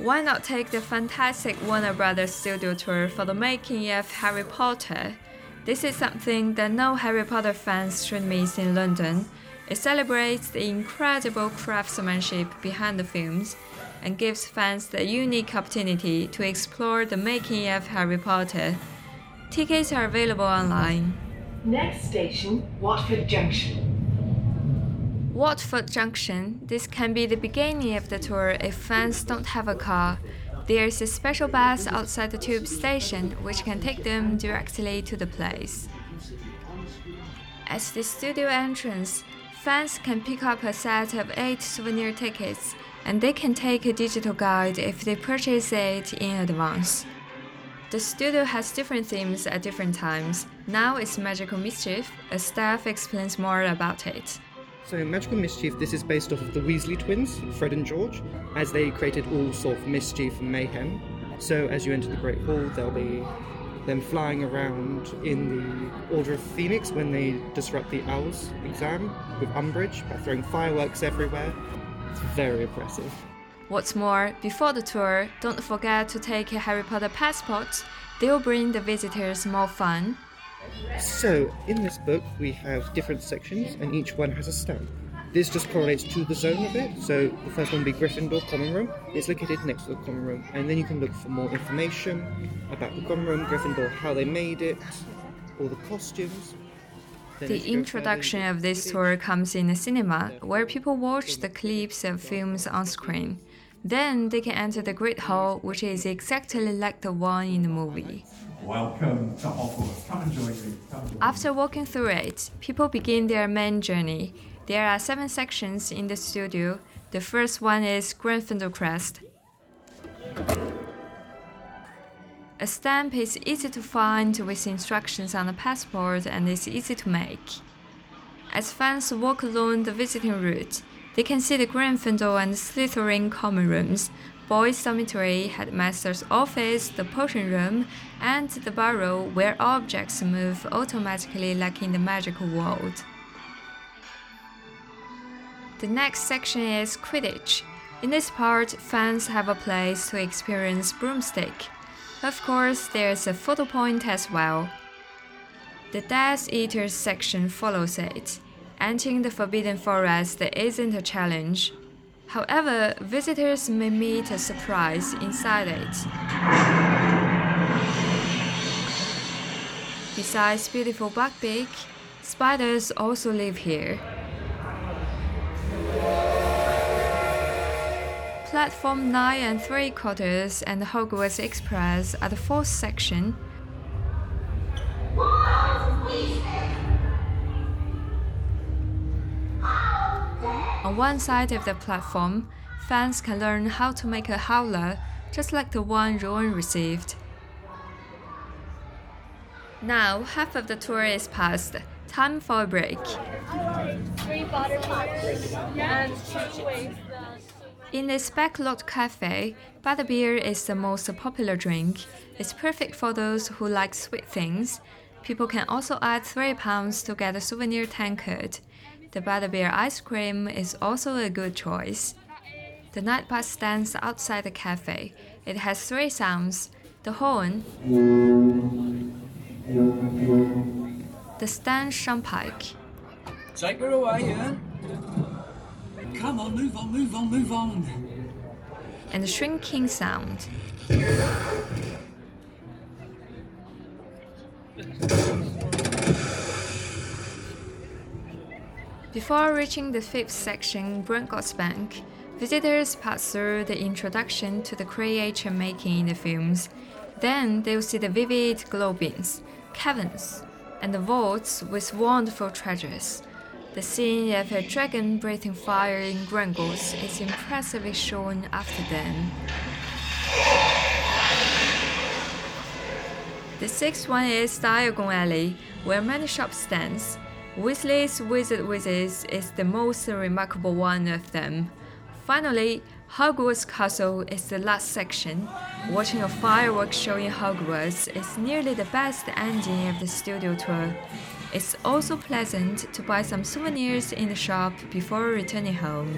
Why not take the fantastic Warner Brothers studio tour for the making of Harry Potter? This is something that no Harry Potter fans should miss in London. It celebrates the incredible craftsmanship behind the films and gives fans the unique opportunity to explore the making of Harry Potter. Tickets are available online. Next station, Watford Junction. Watford Junction. This can be the beginning of the tour if fans don't have a car. There is a special bus outside the tube station which can take them directly to the place. At the studio entrance, fans can pick up a set of eight souvenir tickets and they can take a digital guide if they purchase it in advance. The studio has different themes at different times. Now it's Magical Mischief. A staff explains more about it. So, Magical Mischief, this is based off of the Weasley twins, Fred and George, as they created all sort of mischief and mayhem. So, as you enter the Great Hall, there'll be them flying around in the Order of Phoenix when they disrupt the Owls exam with Umbridge by throwing fireworks everywhere. It's very impressive. What's more, before the tour, don't forget to take a Harry Potter passport. They'll bring the visitors more fun. So, in this book, we have different sections, and each one has a stamp. This just correlates to the zone of it. So, the first one would be Gryffindor Common Room. It's located next to the Common Room, and then you can look for more information about the Common Room, Gryffindor, how they made it, all the costumes. Then The you go further, introduction of this tour comes in a cinema where people watch the clips of films on screen. Then they can enter the Great Hall, which is exactly like the one in the movie. Welcome to Hogwarts. Come and join me. Come. After walking through it, people begin their main journey. There are seven sections in the studio. The first one is Gryffindor Crest. A stamp is easy to find with instructions on the passport and is easy to make. As fans walk along the visiting route, they can see the Gryffindor and Slytherin common rooms, boys' dormitory, headmaster's office, the potion room, and the burrow where objects move automatically like in the magical world. The next section is Quidditch. In this part, fans have a place to experience broomstick. Of course, there's a photo point as well. The Death Eaters section follows it. Entering the Forbidden Forest isn't a challenge. However, visitors may meet a surprise inside it. Besides beautiful Buckbeak, spiders also live here. Platform 9 and 3 quarters and the Hogwarts Express are the fourth section. On one side of the platform, fans can learn how to make a howler, just like the one Ron received. Now, half of the tour is past. Time for a break. three In this backlot cafe, butterbeer is the most popular drink. It's perfect for those who like sweet things. People can also add 3 pounds to get a souvenir tankard. The butterbeer ice cream is also a good choice. The night bus stands outside the cafe. It has three sounds the horn, the Stan Shunpike, Take her away, yeah? Come on, move on, move on, move on. and the shrinking sound. Before reaching the fifth section, Gringotts Bank, visitors pass through the introduction to the creature making in the films. Then they'll see the vivid glow beams, caverns, and the vaults with wonderful treasures. The scene of a dragon breathing fire in Gringotts is impressively shown after them. The sixth one is Diagon Alley, where many shops stands. Weasley's Wizard Wheezes is the most remarkable one of them. Finally, Hogwarts Castle is the last section. Watching a fireworks show in Hogwarts is nearly the best ending of the studio tour. It's also pleasant to buy some souvenirs in the shop before returning home.